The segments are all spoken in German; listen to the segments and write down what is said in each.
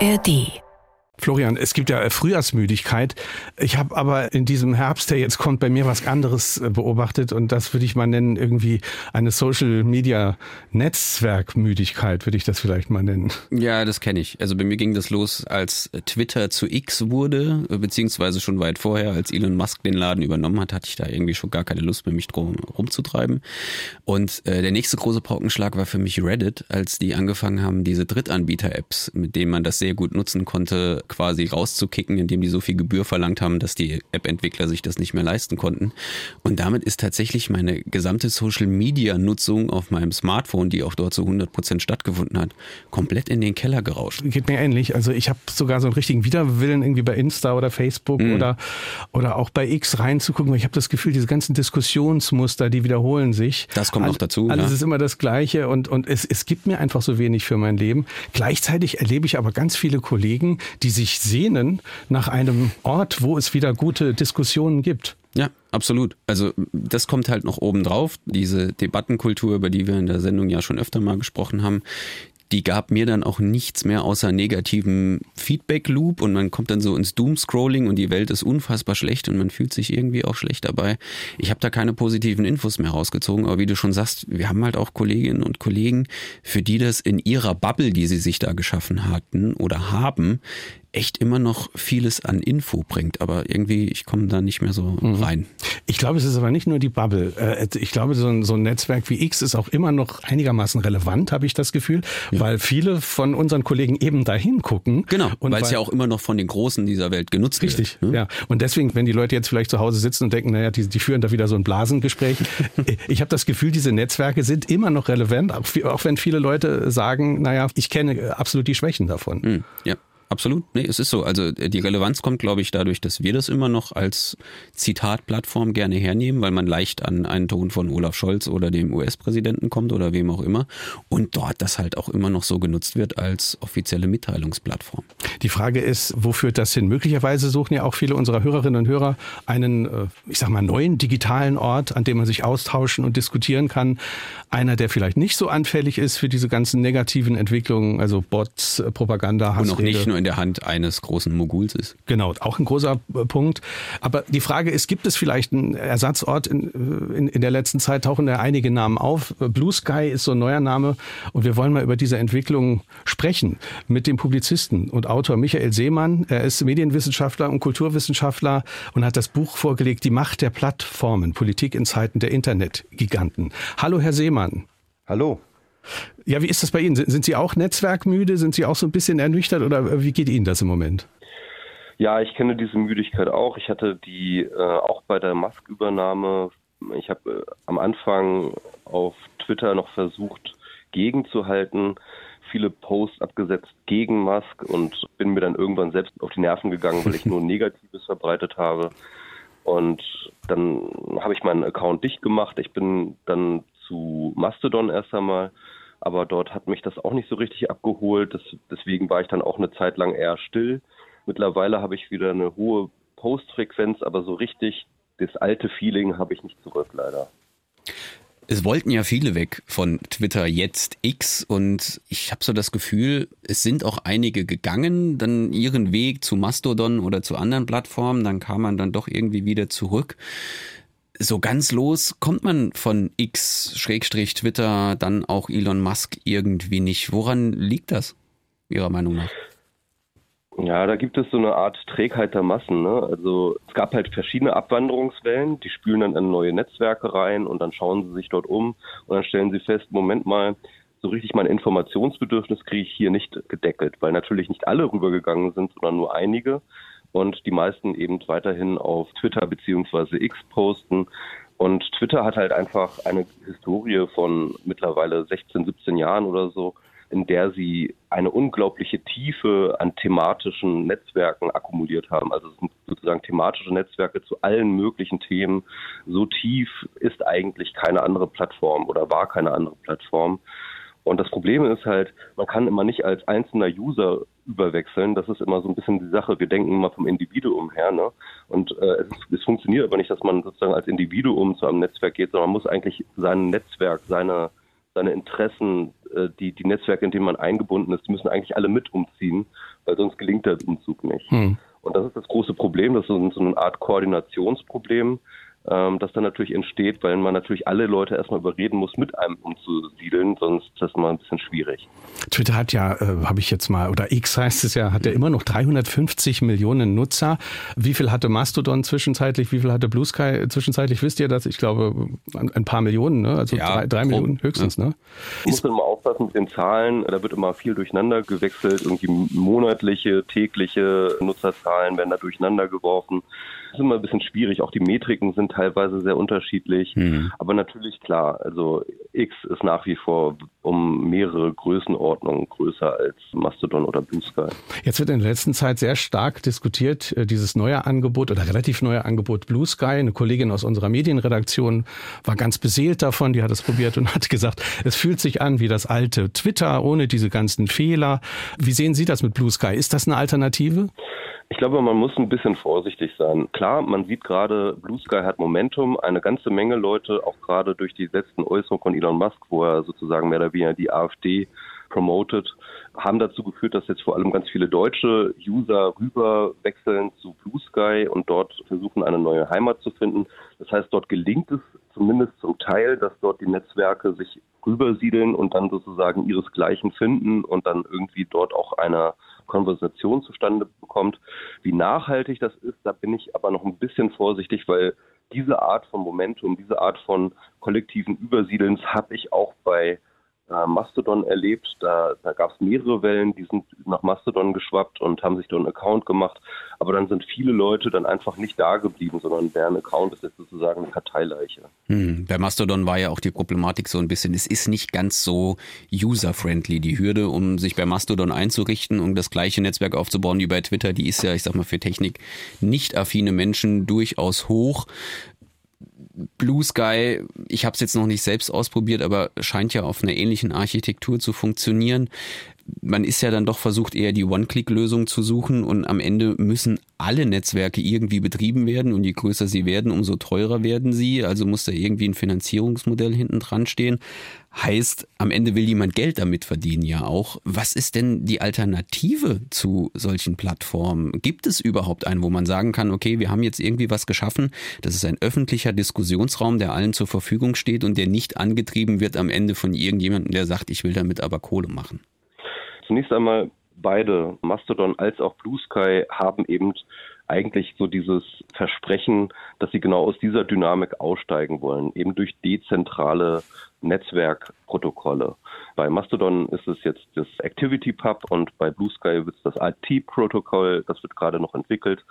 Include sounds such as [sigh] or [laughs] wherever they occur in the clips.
ARD Florian, es gibt ja Frühjahrsmüdigkeit. Ich habe aber in diesem Herbst, der jetzt kommt, bei mir was anderes äh, beobachtet und das würde ich mal nennen, irgendwie eine Social Media Netzwerkmüdigkeit, würde ich das vielleicht mal nennen. Ja, das kenne ich. Also bei mir ging das los, als Twitter zu X wurde, beziehungsweise schon weit vorher, als Elon Musk den Laden übernommen hat, hatte ich da irgendwie schon gar keine Lust mehr, mich drum rumzutreiben. Und äh, der nächste große Paukenschlag war für mich Reddit, als die angefangen haben, diese Drittanbieter-Apps, mit denen man das sehr gut nutzen konnte, quasi rauszukicken, indem die so viel Gebühr verlangt haben, dass die App-Entwickler sich das nicht mehr leisten konnten. Und damit ist tatsächlich meine gesamte Social-Media-Nutzung auf meinem Smartphone, die auch dort zu 100 Prozent stattgefunden hat, komplett in den Keller gerauscht. Geht mir ähnlich. Also ich habe sogar so einen richtigen Widerwillen irgendwie bei Insta oder Facebook mhm. oder, oder auch bei X reinzugucken, weil ich habe das Gefühl, diese ganzen Diskussionsmuster, die wiederholen sich. Das kommt noch dazu. Alles ja. ist immer das Gleiche und, und es, es gibt mir einfach so wenig für mein Leben. Gleichzeitig erlebe ich aber ganz viele Kollegen, die sich sehnen nach einem Ort, wo es wieder gute Diskussionen gibt. Ja, absolut. Also das kommt halt noch oben drauf. Diese Debattenkultur, über die wir in der Sendung ja schon öfter mal gesprochen haben, die gab mir dann auch nichts mehr außer negativen Feedback-Loop und man kommt dann so ins Doom-Scrolling und die Welt ist unfassbar schlecht und man fühlt sich irgendwie auch schlecht dabei. Ich habe da keine positiven Infos mehr rausgezogen, aber wie du schon sagst, wir haben halt auch Kolleginnen und Kollegen, für die das in ihrer Bubble, die sie sich da geschaffen hatten oder haben, echt immer noch vieles an Info bringt, aber irgendwie, ich komme da nicht mehr so mhm. rein. Ich glaube, es ist aber nicht nur die Bubble. Äh, ich glaube, so ein, so ein Netzwerk wie X ist auch immer noch einigermaßen relevant, habe ich das Gefühl, ja. weil viele von unseren Kollegen eben dahin gucken. Genau, weil es ja auch immer noch von den Großen dieser Welt genutzt richtig, wird. Richtig, ne? ja. Und deswegen, wenn die Leute jetzt vielleicht zu Hause sitzen und denken, naja, die, die führen da wieder so ein Blasengespräch. [laughs] ich habe das Gefühl, diese Netzwerke sind immer noch relevant, auch wenn viele Leute sagen, naja, ich kenne absolut die Schwächen davon. Mhm. Ja. Absolut. Nee, es ist so. Also äh, die Relevanz kommt, glaube ich, dadurch, dass wir das immer noch als Zitatplattform gerne hernehmen, weil man leicht an einen Ton von Olaf Scholz oder dem US-Präsidenten kommt oder wem auch immer. Und dort das halt auch immer noch so genutzt wird als offizielle Mitteilungsplattform. Die Frage ist, wo führt das hin? Möglicherweise suchen ja auch viele unserer Hörerinnen und Hörer einen, äh, ich sag mal, neuen digitalen Ort, an dem man sich austauschen und diskutieren kann. Einer, der vielleicht nicht so anfällig ist für diese ganzen negativen Entwicklungen, also Bots, Propaganda, Hassrede. Und auch nicht nur nur in der Hand eines großen Moguls ist. Genau, auch ein großer äh, Punkt. Aber die Frage ist, gibt es vielleicht einen Ersatzort? In, äh, in, in der letzten Zeit tauchen da einige Namen auf. Blue Sky ist so ein neuer Name und wir wollen mal über diese Entwicklung sprechen mit dem Publizisten und Autor Michael Seemann. Er ist Medienwissenschaftler und Kulturwissenschaftler und hat das Buch vorgelegt, Die Macht der Plattformen, Politik in Zeiten der Internetgiganten. Hallo, Herr Seemann. Hallo. Ja, wie ist das bei Ihnen? Sind Sie auch netzwerkmüde? Sind Sie auch so ein bisschen ernüchtert oder wie geht Ihnen das im Moment? Ja, ich kenne diese Müdigkeit auch. Ich hatte die äh, auch bei der Musk-Übernahme. Ich habe äh, am Anfang auf Twitter noch versucht, gegenzuhalten, viele Posts abgesetzt gegen Musk und bin mir dann irgendwann selbst auf die Nerven gegangen, weil ich [laughs] nur Negatives verbreitet habe. Und dann habe ich meinen Account dicht gemacht. Ich bin dann zu Mastodon erst einmal aber dort hat mich das auch nicht so richtig abgeholt. Das, deswegen war ich dann auch eine Zeit lang eher still. Mittlerweile habe ich wieder eine hohe Postfrequenz, aber so richtig das alte Feeling habe ich nicht zurück, leider. Es wollten ja viele weg von Twitter jetzt X und ich habe so das Gefühl, es sind auch einige gegangen, dann ihren Weg zu Mastodon oder zu anderen Plattformen, dann kam man dann doch irgendwie wieder zurück so ganz los kommt man von X-Twitter, dann auch Elon Musk irgendwie nicht. Woran liegt das, Ihrer Meinung nach? Ja, da gibt es so eine Art Trägheit der Massen. Ne? Also es gab halt verschiedene Abwanderungswellen, die spülen dann in neue Netzwerke rein und dann schauen sie sich dort um und dann stellen sie fest, Moment mal, so richtig mein Informationsbedürfnis kriege ich hier nicht gedeckelt, weil natürlich nicht alle rübergegangen sind, sondern nur einige und die meisten eben weiterhin auf Twitter beziehungsweise X posten. Und Twitter hat halt einfach eine Historie von mittlerweile 16, 17 Jahren oder so, in der sie eine unglaubliche Tiefe an thematischen Netzwerken akkumuliert haben. Also es sind sozusagen thematische Netzwerke zu allen möglichen Themen. So tief ist eigentlich keine andere Plattform oder war keine andere Plattform. Und das Problem ist halt, man kann immer nicht als einzelner User überwechseln. Das ist immer so ein bisschen die Sache. Wir denken immer vom Individuum her. Ne? Und äh, es, es, funktioniert aber nicht, dass man sozusagen als Individuum zu einem Netzwerk geht, sondern man muss eigentlich sein Netzwerk, seine, seine Interessen äh, die, die Netzwerke, in denen man eingebunden ist, die müssen eigentlich alle mit umziehen, weil sonst gelingt der Umzug nicht. Hm. Und das ist das große Problem, das ist so eine Art Koordinationsproblem, ähm, das dann natürlich entsteht, weil man natürlich alle Leute erstmal überreden muss, mit einem umzusiedeln, sonst ist das mal ein bisschen schwierig. Twitter hat ja, äh, habe ich jetzt mal, oder X heißt es ja, hat ja immer noch 350 Millionen Nutzer. Wie viel hatte Mastodon zwischenzeitlich, wie viel hatte Blue Sky zwischenzeitlich? Wisst ihr das? Ich glaube, ein paar Millionen, ne? also ja, drei, drei Millionen höchstens. Ne? Muss man mal aufpassen mit den Zahlen, da wird immer viel durcheinander gewechselt, irgendwie monatliche, tägliche Nutzerzahlen werden da durcheinander geworfen ist immer ein bisschen schwierig. Auch die Metriken sind teilweise sehr unterschiedlich. Mhm. Aber natürlich klar, also X ist nach wie vor um mehrere Größenordnungen größer als Mastodon oder Blue Sky. Jetzt wird in der letzten Zeit sehr stark diskutiert, äh, dieses neue Angebot oder relativ neue Angebot Blue Sky. Eine Kollegin aus unserer Medienredaktion war ganz beseelt davon, die hat es probiert und [laughs] hat gesagt, es fühlt sich an wie das alte Twitter ohne diese ganzen Fehler. Wie sehen Sie das mit Blue Sky? Ist das eine Alternative? Ich glaube, man muss ein bisschen vorsichtig sein. Klar, man sieht gerade, Blue Sky hat Momentum. Eine ganze Menge Leute, auch gerade durch die letzten Äußerungen von Elon Musk, wo er sozusagen mehr oder weniger die AfD promotet, haben dazu geführt, dass jetzt vor allem ganz viele deutsche User rüber wechseln zu Blue Sky und dort versuchen, eine neue Heimat zu finden. Das heißt, dort gelingt es zumindest zum Teil, dass dort die Netzwerke sich rübersiedeln und dann sozusagen ihresgleichen finden und dann irgendwie dort auch einer Konversation zustande bekommt. Wie nachhaltig das ist, da bin ich aber noch ein bisschen vorsichtig, weil diese Art von Momentum, diese Art von kollektiven Übersiedelns habe ich auch bei Mastodon erlebt. Da, da gab es mehrere Wellen, die sind nach Mastodon geschwappt und haben sich dort einen Account gemacht. Aber dann sind viele Leute dann einfach nicht da geblieben, sondern deren Account ist jetzt sozusagen eine Karteileiche. Hm, bei Mastodon war ja auch die Problematik so ein bisschen, es ist nicht ganz so user-friendly. Die Hürde, um sich bei Mastodon einzurichten, um das gleiche Netzwerk aufzubauen wie bei Twitter, die ist ja, ich sag mal, für Technik nicht affine Menschen durchaus hoch. Blue Sky, ich habe es jetzt noch nicht selbst ausprobiert, aber scheint ja auf einer ähnlichen Architektur zu funktionieren. Man ist ja dann doch versucht, eher die One-Click-Lösung zu suchen und am Ende müssen alle Netzwerke irgendwie betrieben werden und je größer sie werden, umso teurer werden sie. Also muss da irgendwie ein Finanzierungsmodell hinten dran stehen. Heißt, am Ende will jemand Geld damit verdienen ja auch. Was ist denn die Alternative zu solchen Plattformen? Gibt es überhaupt einen, wo man sagen kann, okay, wir haben jetzt irgendwie was geschaffen, das ist ein öffentlicher Diskussionsraum, der allen zur Verfügung steht und der nicht angetrieben wird am Ende von irgendjemandem, der sagt, ich will damit aber Kohle machen? Zunächst einmal beide, Mastodon als auch Blue Sky, haben eben eigentlich so dieses Versprechen, dass sie genau aus dieser Dynamik aussteigen wollen, eben durch dezentrale Netzwerkprotokolle. Bei Mastodon ist es jetzt das Activity Pub und bei Blue Sky wird es das IT-Protokoll, das wird gerade noch entwickelt.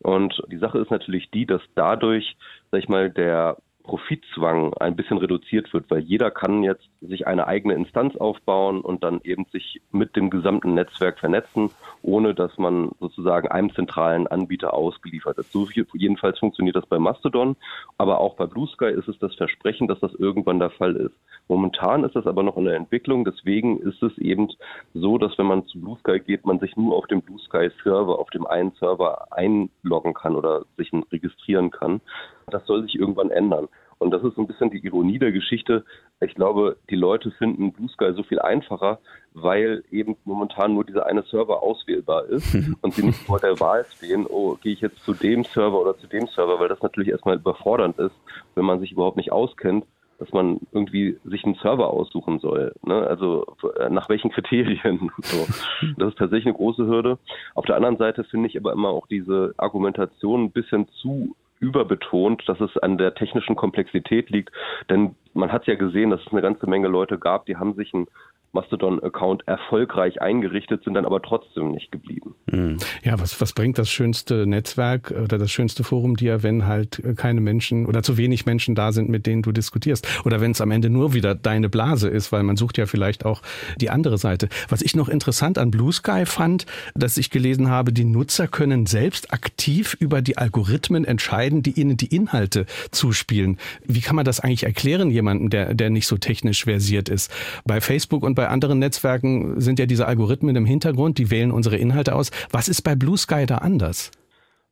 Und die Sache ist natürlich die, dass dadurch, sag ich mal, der Profitzwang ein bisschen reduziert wird, weil jeder kann jetzt sich eine eigene Instanz aufbauen und dann eben sich mit dem gesamten Netzwerk vernetzen, ohne dass man sozusagen einem zentralen Anbieter ausgeliefert ist. So jedenfalls funktioniert das bei Mastodon, aber auch bei Blue Sky ist es das Versprechen, dass das irgendwann der Fall ist. Momentan ist das aber noch in der Entwicklung, deswegen ist es eben so, dass wenn man zu Blue Sky geht, man sich nur auf dem Blue Sky Server, auf dem einen Server einloggen kann oder sich registrieren kann. Das soll sich irgendwann ändern. Und das ist so ein bisschen die Ironie der Geschichte. Ich glaube, die Leute finden Blue Sky so viel einfacher, weil eben momentan nur dieser eine Server auswählbar ist [laughs] und sie nicht vor der Wahl stehen, oh, gehe ich jetzt zu dem Server oder zu dem Server, weil das natürlich erstmal überfordernd ist, wenn man sich überhaupt nicht auskennt dass man irgendwie sich einen Server aussuchen soll. Ne? Also äh, nach welchen Kriterien? So. [laughs] Das ist tatsächlich eine große Hürde. Auf der anderen Seite finde ich aber immer auch diese Argumentation ein bisschen zu überbetont, dass es an der technischen Komplexität liegt. Denn man hat ja gesehen, dass es eine ganze Menge Leute gab, die haben sich ein Mastodon-Account erfolgreich eingerichtet, sind dann aber trotzdem nicht geblieben. Hm. Ja, was, was bringt das schönste Netzwerk oder das schönste Forum dir, wenn halt keine Menschen oder zu wenig Menschen da sind, mit denen du diskutierst? Oder wenn es am Ende nur wieder deine Blase ist, weil man sucht ja vielleicht auch die andere Seite. Was ich noch interessant an Blue Sky fand, dass ich gelesen habe, die Nutzer können selbst aktiv über die Algorithmen entscheiden, die ihnen die Inhalte zuspielen. Wie kann man das eigentlich erklären, jemandem, der, der nicht so technisch versiert ist? Bei Facebook und bei bei anderen Netzwerken sind ja diese Algorithmen im Hintergrund, die wählen unsere Inhalte aus. Was ist bei Blue Sky da anders?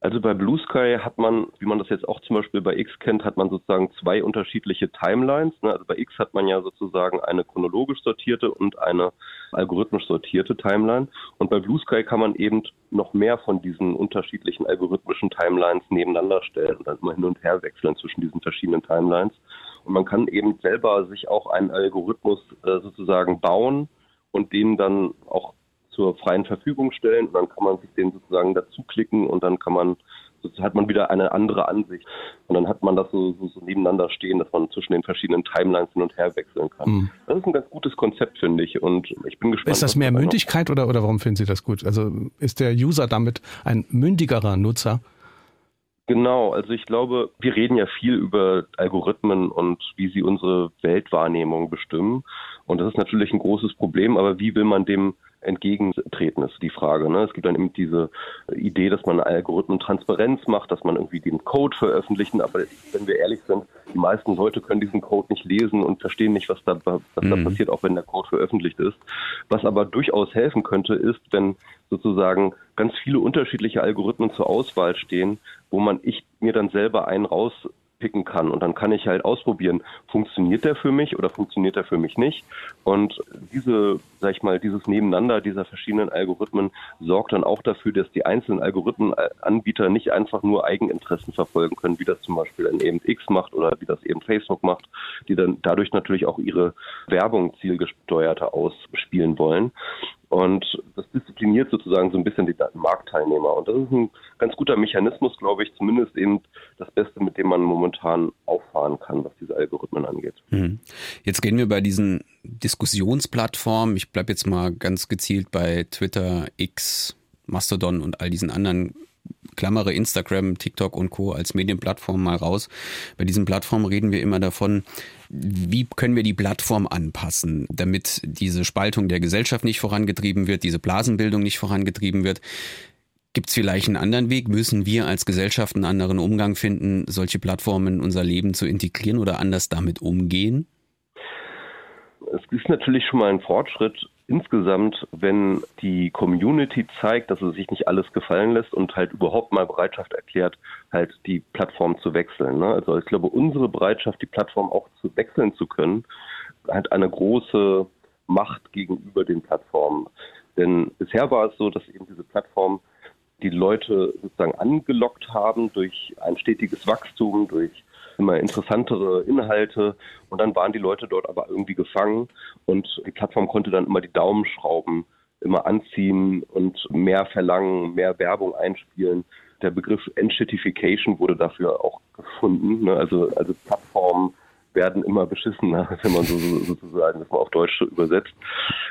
Also bei Blue Sky hat man, wie man das jetzt auch zum Beispiel bei X kennt, hat man sozusagen zwei unterschiedliche Timelines. Ne? Also bei X hat man ja sozusagen eine chronologisch sortierte und eine algorithmisch sortierte Timeline. Und bei Blue Sky kann man eben noch mehr von diesen unterschiedlichen algorithmischen Timelines nebeneinander stellen und dann immer hin und her wechseln zwischen diesen verschiedenen Timelines. Und man kann eben selber sich auch einen Algorithmus äh, sozusagen bauen und den dann auch zur freien Verfügung stellen und dann kann man sich den sozusagen dazu klicken und dann kann man hat man wieder eine andere Ansicht. Und dann hat man das so, so, so nebeneinander stehen, dass man zwischen den verschiedenen Timelines hin und her wechseln kann. Mhm. Das ist ein ganz gutes Konzept, finde ich. Und ich bin gespannt. Ist das mehr Mündigkeit oder, oder warum finden Sie das gut? Also ist der User damit ein mündigerer Nutzer? Genau, also ich glaube, wir reden ja viel über Algorithmen und wie sie unsere Weltwahrnehmung bestimmen. Und das ist natürlich ein großes Problem, aber wie will man dem entgegentreten, ist die Frage. Ne? Es gibt dann eben diese Idee, dass man Algorithmen Transparenz macht, dass man irgendwie den Code veröffentlichen, aber wenn wir ehrlich sind, die meisten Leute können diesen Code nicht lesen und verstehen nicht, was da, was mhm. da passiert, auch wenn der Code veröffentlicht ist. Was aber durchaus helfen könnte, ist, wenn sozusagen ganz viele unterschiedliche Algorithmen zur Auswahl stehen, wo man ich mir dann selber einen raus picken kann. Und dann kann ich halt ausprobieren, funktioniert der für mich oder funktioniert der für mich nicht. Und diese, sag ich mal, dieses Nebeneinander dieser verschiedenen Algorithmen sorgt dann auch dafür, dass die einzelnen Algorithmenanbieter nicht einfach nur Eigeninteressen verfolgen können, wie das zum Beispiel ein eben X macht oder wie das eben Facebook macht, die dann dadurch natürlich auch ihre Werbung zielgesteuerter ausspielen wollen. Und das diszipliniert sozusagen so ein bisschen die Marktteilnehmer. Und das ist ein ganz guter Mechanismus, glaube ich, zumindest eben das Beste, mit dem man momentan auffahren kann, was diese Algorithmen angeht. Mhm. Jetzt gehen wir bei diesen Diskussionsplattformen, ich bleibe jetzt mal ganz gezielt bei Twitter, X, Mastodon und all diesen anderen klammere Instagram, TikTok und Co. als Medienplattform mal raus. Bei diesen Plattformen reden wir immer davon, wie können wir die Plattform anpassen, damit diese Spaltung der Gesellschaft nicht vorangetrieben wird, diese Blasenbildung nicht vorangetrieben wird. Gibt es vielleicht einen anderen Weg? Müssen wir als Gesellschaft einen anderen Umgang finden, solche Plattformen in unser Leben zu integrieren oder anders damit umgehen? Es ist natürlich schon mal ein Fortschritt, insgesamt, wenn die Community zeigt, dass es sich nicht alles gefallen lässt und halt überhaupt mal Bereitschaft erklärt, halt die Plattform zu wechseln. Ne? Also ich glaube, unsere Bereitschaft, die Plattform auch zu wechseln zu können, hat eine große Macht gegenüber den Plattformen. Denn bisher war es so, dass eben diese Plattformen die Leute sozusagen angelockt haben durch ein stetiges Wachstum, durch immer interessantere Inhalte und dann waren die Leute dort aber irgendwie gefangen und die Plattform konnte dann immer die Daumenschrauben immer anziehen und mehr verlangen, mehr Werbung einspielen. Der Begriff Enshittification wurde dafür auch gefunden. Ne? Also, also Plattformen werden immer beschissener, [laughs] wenn man so, sozusagen das mal auf Deutsch übersetzt.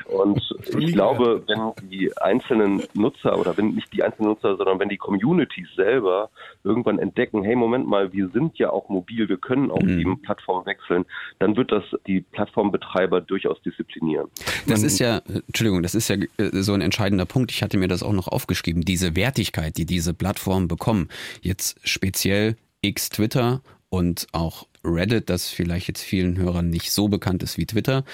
Und [laughs] ich glaube, wenn die einzelnen Nutzer oder wenn nicht die einzelnen Nutzer, sondern wenn die Communities selber irgendwann entdecken, hey, Moment mal, wir sind ja auch mobil, wir können auch mhm. die Plattform wechseln, dann wird das die Plattformbetreiber durchaus disziplinieren. Das ist ja, Entschuldigung, das ist ja äh, so ein entscheidender Punkt. Ich hatte mir das auch noch aufgeschrieben. Diese Wertigkeit, die diese Plattformen bekommen, jetzt speziell X Twitter und auch Reddit, das vielleicht jetzt vielen Hörern nicht so bekannt ist wie Twitter.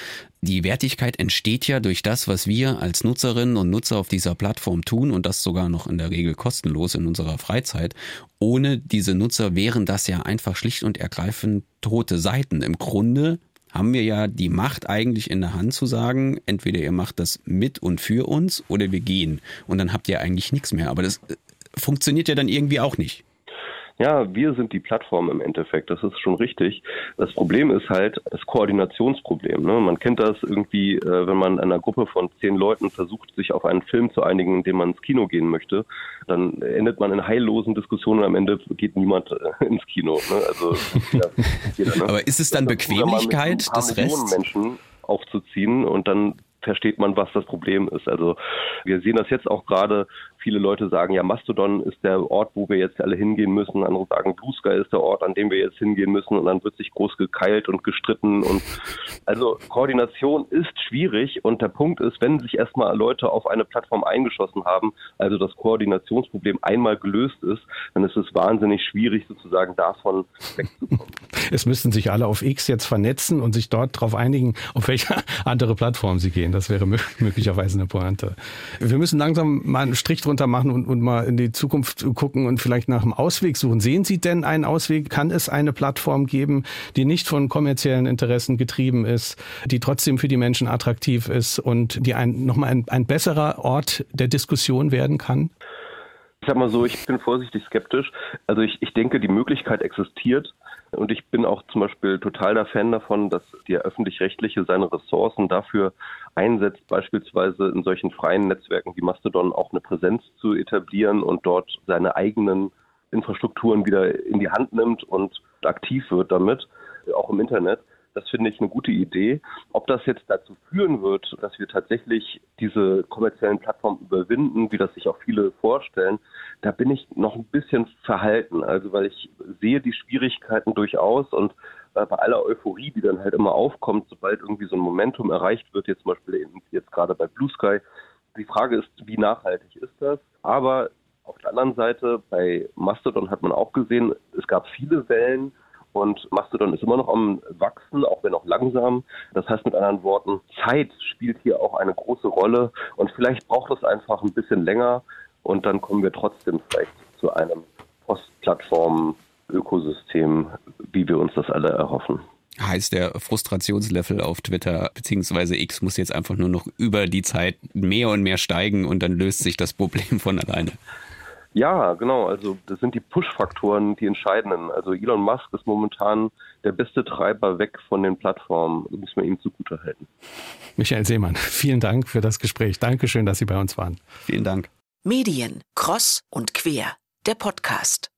Die Wertigkeit entsteht ja durch das, was wir als Nutzerinnen und Nutzer auf dieser Plattform tun und das sogar noch in der Regel kostenlos in unserer Freizeit. Ohne diese Nutzer wären das ja einfach schlicht und ergreifend tote Seiten. Im Grunde haben wir ja die Macht eigentlich in der Hand zu sagen, entweder ihr macht das mit und für uns oder wir gehen. Und dann habt ihr eigentlich nichts mehr. Aber das äh, funktioniert ja dann irgendwie auch nicht. Ja, wir sind die Plattform im Endeffekt, das ist schon richtig. Das Problem ist halt das Koordinationsproblem. Ne? Man kennt das irgendwie, äh, wenn man in einer Gruppe von zehn Leuten versucht, sich auf einen Film zu einigen, in dem man ins Kino gehen möchte, dann endet man in heillosen Diskussionen und am Ende geht niemand äh, ins Kino. Ne? Also, ja, [laughs] jeder, ne? Aber ist es dann Bequemlichkeit des Rests? Menschen aufzuziehen und dann versteht man, was das Problem ist. Also wir sehen das jetzt auch gerade Viele Leute sagen, ja, Mastodon ist der Ort, wo wir jetzt alle hingehen müssen. Andere sagen, Blue Sky ist der Ort, an dem wir jetzt hingehen müssen. Und dann wird sich groß gekeilt und gestritten. Und also Koordination ist schwierig. Und der Punkt ist, wenn sich erstmal Leute auf eine Plattform eingeschossen haben, also das Koordinationsproblem einmal gelöst ist, dann ist es wahnsinnig schwierig, sozusagen davon wegzukommen. [laughs] Es müssten sich alle auf X jetzt vernetzen und sich dort darauf einigen, auf welche [laughs] andere Plattform sie gehen. das wäre möglicherweise eine Pointe. Wir müssen langsam mal einen Strich drunter machen und, und mal in die Zukunft gucken und vielleicht nach einem Ausweg suchen. Sehen Sie denn einen Ausweg? Kann es eine Plattform geben, die nicht von kommerziellen Interessen getrieben ist, die trotzdem für die Menschen attraktiv ist und die ein, nochmal ein, ein besserer Ort der Diskussion werden kann? Ich sag mal so, ich bin vorsichtig skeptisch. Also ich, ich denke, die Möglichkeit existiert. Und ich bin auch zum Beispiel total der Fan davon, dass der öffentlich-rechtliche seine Ressourcen dafür einsetzt, beispielsweise in solchen freien Netzwerken wie Mastodon auch eine Präsenz zu etablieren und dort seine eigenen Infrastrukturen wieder in die Hand nimmt und aktiv wird damit, auch im Internet. Das finde ich eine gute Idee. Ob das jetzt dazu führen wird, dass wir tatsächlich diese kommerziellen Plattformen überwinden, wie das sich auch viele vorstellen, da bin ich noch ein bisschen verhalten. Also weil ich sehe die Schwierigkeiten durchaus und äh, bei aller Euphorie, die dann halt immer aufkommt, sobald irgendwie so ein Momentum erreicht wird, jetzt zum Beispiel jetzt gerade bei Blue Sky, die Frage ist, wie nachhaltig ist das? Aber auf der anderen Seite, bei Mastodon hat man auch gesehen, es gab viele Wellen, und Mastodon ist immer noch am Wachsen, auch wenn auch langsam. Das heißt mit anderen Worten, Zeit spielt hier auch eine große Rolle und vielleicht braucht es einfach ein bisschen länger und dann kommen wir trotzdem vielleicht zu einem Postplattform-Ökosystem, wie wir uns das alle erhoffen. Heißt, der Frustrationslevel auf Twitter bzw. X muss jetzt einfach nur noch über die Zeit mehr und mehr steigen und dann löst sich das Problem von alleine. Ja, genau. Also das sind die Push-Faktoren, die entscheidenden. Also Elon Musk ist momentan der beste Treiber weg von den Plattformen. Das muss man ihm zugute halten. Michael Seemann, vielen Dank für das Gespräch. Dankeschön, dass Sie bei uns waren. Vielen Dank. Medien, Cross und Quer, der Podcast.